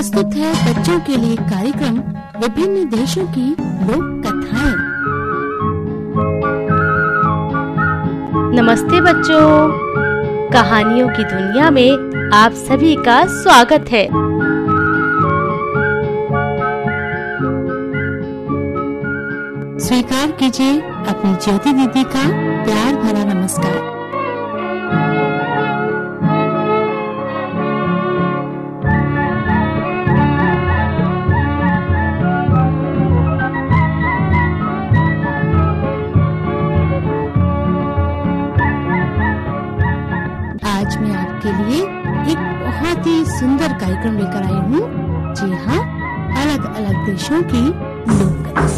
प्रस्तुत है बच्चों के लिए कार्यक्रम विभिन्न देशों की लोक कथाएँ। नमस्ते बच्चों। कहानियों की दुनिया में आप सभी का स्वागत है। स्वीकार कीजिए अपनी ज्योति दीदी का प्यार भरा नमस्कार। मैं आपके लिए एक बहुत ही सुंदर कार्यक्रम लेकर आई हूँ जी हाँ अलग अलग देशों की लोक कथा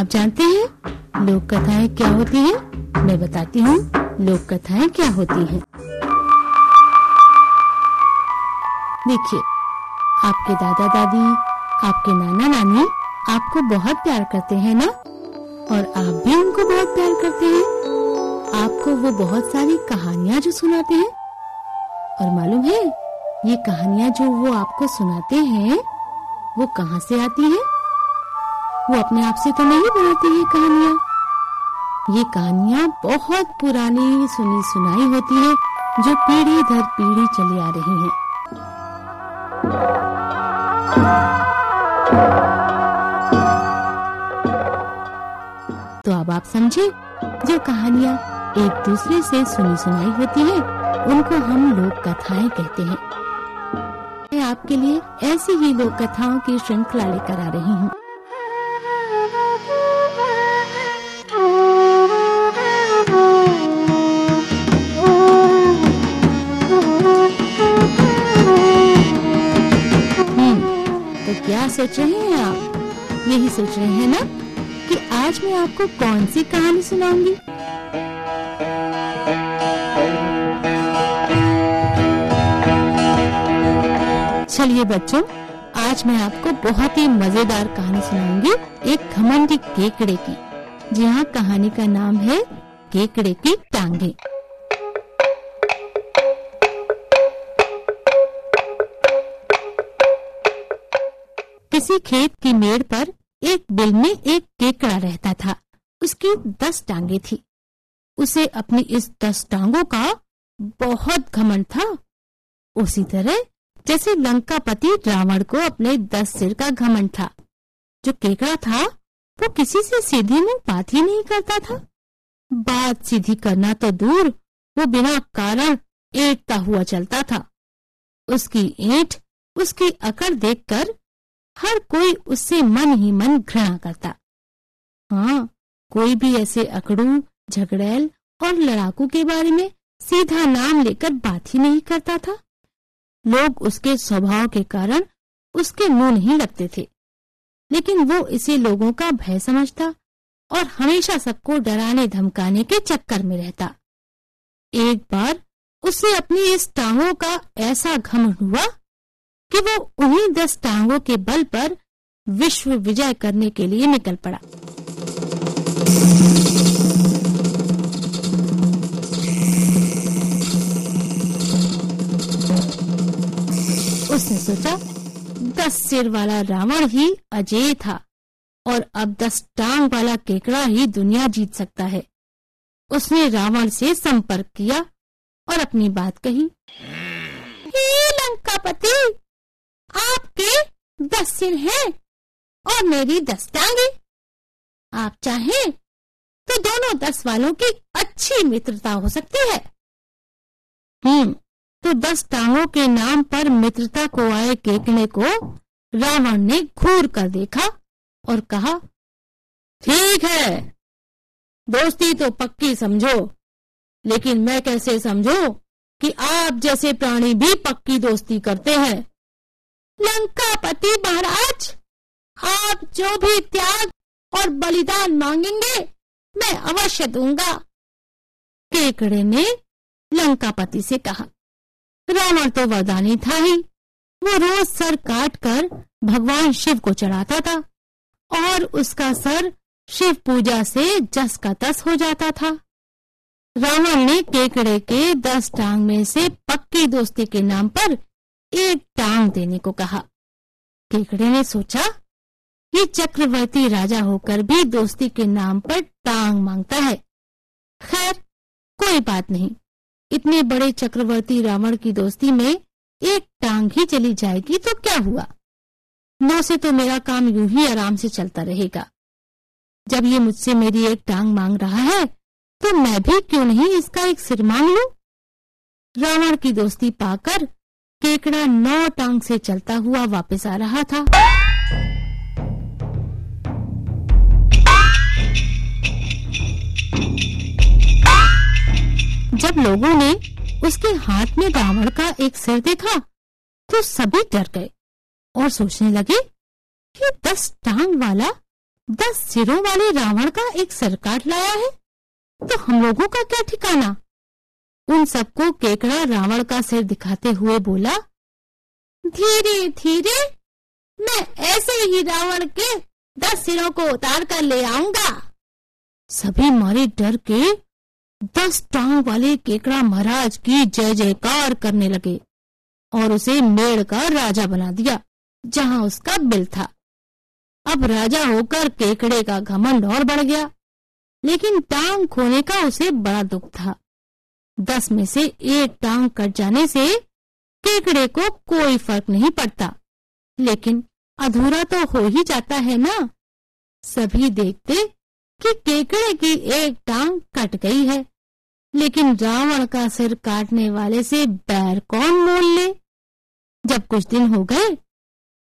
आप जानते हैं, लोक कथाएँ क्या होती हैं? मैं बताती हूँ, लोक कथाएँ क्या होती हैं। देखिए, आपके दादा दादी आपके नाना नानी आपको बहुत प्यार करते हैं ना और आप भी उनको बहुत प्यार करते हैं आपको वो बहुत सारी कहानियाँ जो सुनाते हैं और मालूम है, ये कहानियाँ जो वो आपको सुनाते हैं, वो कहाँ से आती हैं? वो अपने आप से तो नहीं बनाती ये कहानियाँ ये कहानियाँ बहुत पुरानी, सुनी सुनाई होती है, जो पीढ़ी दर पीढ़ी चली आ रही हैं। अब आप समझे जो कहानियाँ एक दूसरे से सुनी सुनाई होती है उनको हम लोक कथाएँ कहते हैं। मैं आपके लिए ऐसी ही लोक कथाओं की श्रृंखला लेकर आ रही हूँ। हम्म, तो क्या सोच रहे हैं आप? यही सोच रहे हैं ना? आज मैं आपको कौन सी कहानी सुनाऊँगी? चलिए बच्चों, आज मैं आपको बहुत ही मज़ेदार कहानी सुनाऊँगी एक घमंडी केकड़े की। जी हाँ कहानी का नाम है केकड़े की टांगे। किसी खेत की मेड़ पर एक बिल में एक केकड़ा रहता था। उसकी दस टांगे थी। उसे अपनी इस दस टांगों का बहुत घमंड था। उसी तरह जैसे लंकापति रावण को अपने दस सिर का घमंड था। जो केकड़ा था, वो किसी से सीधी मुँह बात ही नहीं करता था। बात सीधी करना तो दूर, वो बिना कारण ऐंठता हुआ चलता था। उसकी ऐंठ उसकी अकड़ देखकर हर कोई उससे मन ही मन घृणा करता। हाँ कोई भी ऐसे अकड़ू, झगड़ैल और लड़ाकू के बारे में सीधा नाम लेकर बात ही नहीं करता था। लोग उसके स्वभाव के कारण उसके मुँह नहीं लगते थे। लेकिन वो इसे लोगों का भय समझता और हमेशा सबको डराने धमकाने के चक्कर में रहता। एक बार उसे अपनी इस टांगों का ऐसा घमंड हुआ कि वो उन्हीं दस टांगों के बल पर विश्व विजय करने के लिए निकल पड़ा। उसने सोचा दस सिर वाला रावण ही अजय था और अब दस टांग वाला केकड़ा ही दुनिया जीत सकता है। उसने रावण से संपर्क किया और अपनी बात कही। हे लंकापति आपके दस सिर हैं और मेरी दस टांगे। आप चाहें तो दोनों दस वालों की अच्छी मित्रता हो सकती है। हम्म तो दस टांगों के नाम पर मित्रता को आए केकड़े को रावण ने घूर कर देखा और कहा, ठीक है, दोस्ती तो पक्की समझो, लेकिन मैं कैसे समझो कि आप जैसे प्राणी भी पक्की दोस्ती करते हैं? लंकापति महाराज, आप जो भी त्याग और बलिदान मांगेंगे, मैं अवश्य दूँगा। केकड़े ने लंकापति से कहा, रावण तो वरदानी था ही। वो रोज सर काट कर भगवान शिव को चढ़ाता था और उसका सर शिव पूजा से जस का तस हो जाता था। रावण ने केकड़े के दस टांग में से पक्की दोस्ती के नाम पर एक टांग देने को कहा। केकड़े ने सोचा, ये चक्रवर्ती राजा होकर भी दोस्ती के नाम पर टांग माँगता है। खैर, कोई बात नहीं। इतने बड़े चक्रवर्ती रावण की दोस्ती में एक टांग ही चली जाएगी तो क्या हुआ? नौ से तो मेरा काम यूँ ही आराम से चलता रहेगा। जब ये मुझसे मेरी एक टांग मांग रहा है तो मैं भी क्यों नहीं इसका एक सिर मांग लू? रावण की दोस्ती पाकर केकड़ा नौ टांग से चलता हुआ वापस आ रहा था। जब लोगों ने उसके हाथ में रावण का एक सिर देखा तो सभी डर गए और सोचने लगे कि दस टांग वाला, दस सिरों वाले रावण का एक सिर काट लाया है तो हम लोगों का क्या ठिकाना? उन सबको केकड़ा रावण का सिर दिखाते हुए बोला, धीरे धीरे, मैं ऐसे ही रावण के दस सिरों को उतार कर ले आऊँगा। सभी मारे डर के दस टांग वाले केकड़ा महाराज की जय जयकार करने लगे और उसे मेड़ का राजा बना दिया, जहाँ उसका बिल था। अब राजा होकर केकड़े का घमंड और बढ़ गया, लेकिन टांग खोने का उसे बड़ा दुख था। दस में से एक टांग कट जाने से केकड़े को कोई फ़र्क नहीं पड़ता। लेकिन अधूरा तो हो ही जाता है ना? सभी देखते कि केकड़े की एक टांग कट गई है, लेकिन रावण का सिर काटने वाले से बैर कौन मोल ले? जब कुछ दिन हो गए,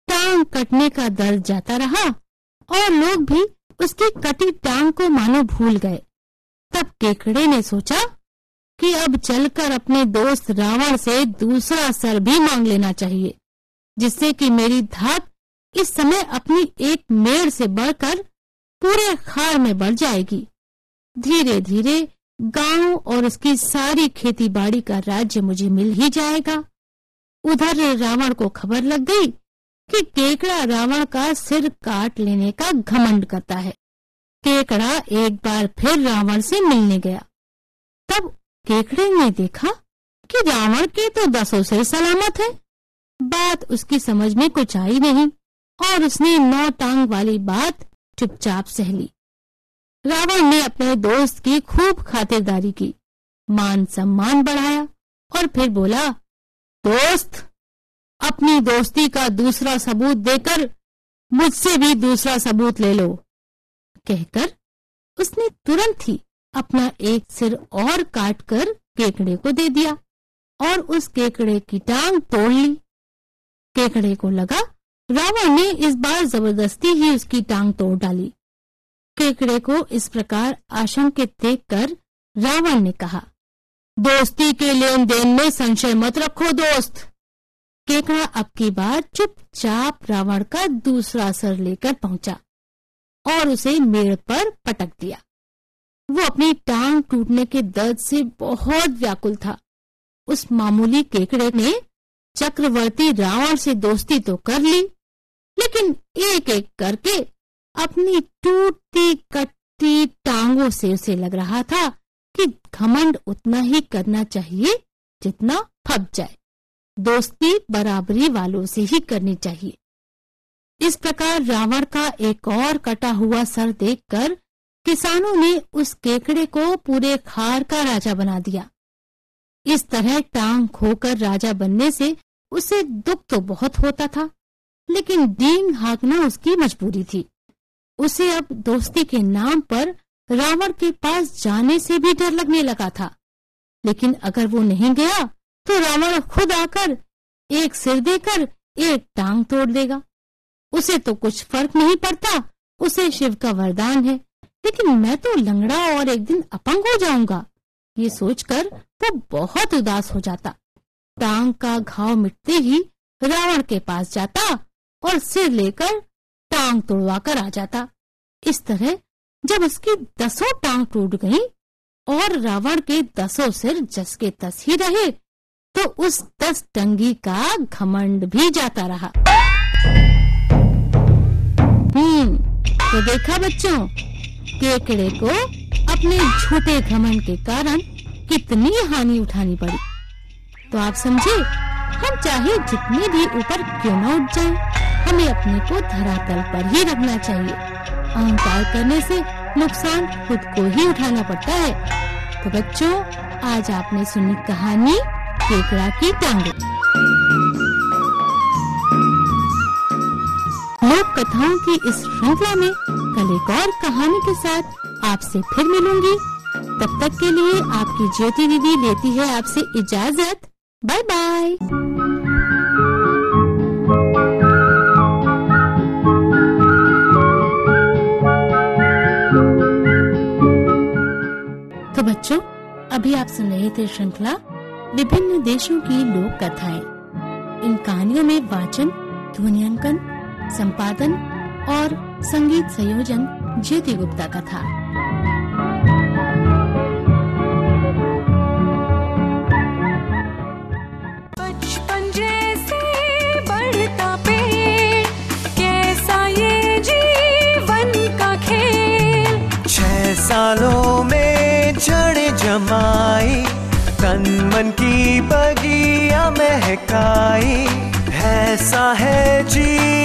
टांग कटने का दर्द जाता रहा और लोग भी उसकी कटी टांग को मानो भूल गए। तब केकड़े ने सोचा कि अब चलकर अपने दोस्त रावण से दूसरा सर भी मांग लेना चाहिए, जिससे कि मेरी धात इस समय अपनी एक मेड़ से बढ़कर पूरे खार में बढ़ जाएगी। धीरे धीरे गाँव और उसकी सारी खेती बाड़ी का राज्य मुझे मिल ही जाएगा। उधर रावण को खबर लग गई कि केकड़ा रावण का सिर काट लेने का घमंड करता है। केकड़ा एक बार फिर रावण से मिलने गया। तब केकड़े ने देखा कि रावण के तो दसों से सलामत है। बात उसकी समझ में कुछ आई नहीं और उसने नौ टांग वाली बात चुपचाप सह ली। रावण ने अपने दोस्त की खूब खातिरदारी की, मान सम्मान बढ़ाया और फिर बोला, दोस्त, अपनी दोस्ती का दूसरा सबूत देकर मुझसे भी दूसरा सबूत ले लो। कहकर उसने तुरंत ही अपना एक सिर और काटकर केकड़े को दे दिया और उस केकड़े की टांग तोड़ ली। केकड़े को लगा, रावण ने इस बार ज़बरदस्ती ही उसकी टांग तोड़ डाली। केकड़े को इस प्रकार आशंकित देख कर रावण ने कहा, दोस्ती के लेन देन में संशय मत रखो, दोस्त। केकड़ा अब की बार चुपचाप रावण का दूसरा सर लेकर पहुँचा और उसे मेड़ पर पटक दिया। वो अपनी टांग टूटने के दर्द से बहुत व्याकुल था। उस मामूली केकड़े ने चक्रवर्ती रावण से दोस्ती तो कर ली, लेकिन एक एक करके अपनी टूटती कटती टांगों से उसे लग रहा था कि घमंड उतना ही करना चाहिए जितना फप जाए। दोस्ती बराबरी वालों से ही करनी चाहिए। इस प्रकार रावण का एक और कटा हुआ सर देखकर किसानों ने उस केकड़े को पूरे खार का राजा बना दिया। इस तरह टांग खोकर राजा बनने से उसे दुख तो बहुत होता था, लेकिन डींग हाँकना उसकी मजबूरी थी। उसे अब दोस्ती के नाम पर रावण के पास जाने से भी डर लगने लगा था। लेकिन अगर वो नहीं गया तो रावण खुद आकर एक सिर देकर एक टांग तोड़ देगा। उसे तो कुछ फ़र्क नहीं पड़ता, उसे शिव का वरदान है। लेकिन मैं तो लंगड़ा और एक दिन अपंग हो जाऊँगा। ये सोचकर वो बहुत उदास हो जाता। टांग का घाव मिटते ही रावण के पास जाता और सिर लेकर टांग तोड़वा कर आ जाता। इस तरह जब उसकी दसों टांग टूट गई और रावण के दसों सिर जस के तस ही रहे तो उस दस टंगी का घमंड भी जाता रहा। हम्म तो देखा बच्चों केकड़े को अपने झूठे घमंड के कारण कितनी हानि उठानी पड़ी। तो आप समझे हम चाहे जितने भी ऊपर क्यों न उठ जाएँ, हमें अपने को धरातल पर ही रखना चाहिए। अहंकार करने से नुकसान खुद को ही उठाना पड़ता है। तो बच्चों आज आपने सुनी कहानी केकड़ा की टांगे। लोक कथाओं की इस श्रृंखला में कल एक और कहानी के साथ आपसे फिर मिलूँगी। तब तक के लिए आपकी ज्योति दीदी लेती है आपसे इजाज़त। Bye bye. तो बच्चों, अभी आप सुन रहे थे श्रृंखला, विभिन्न देशों की लोक कथाएँ। इन कहानियों में वाचन ध्वनियांकन संपादन और संगीत संयोजन ज्योति गुप्ता का था। बचपन जैसे बढ़ता पेड़ कैसा ये जीवन का खेल? छह सालों में जड़ जमाई तन मन की बगिया महकाई ऐसा है का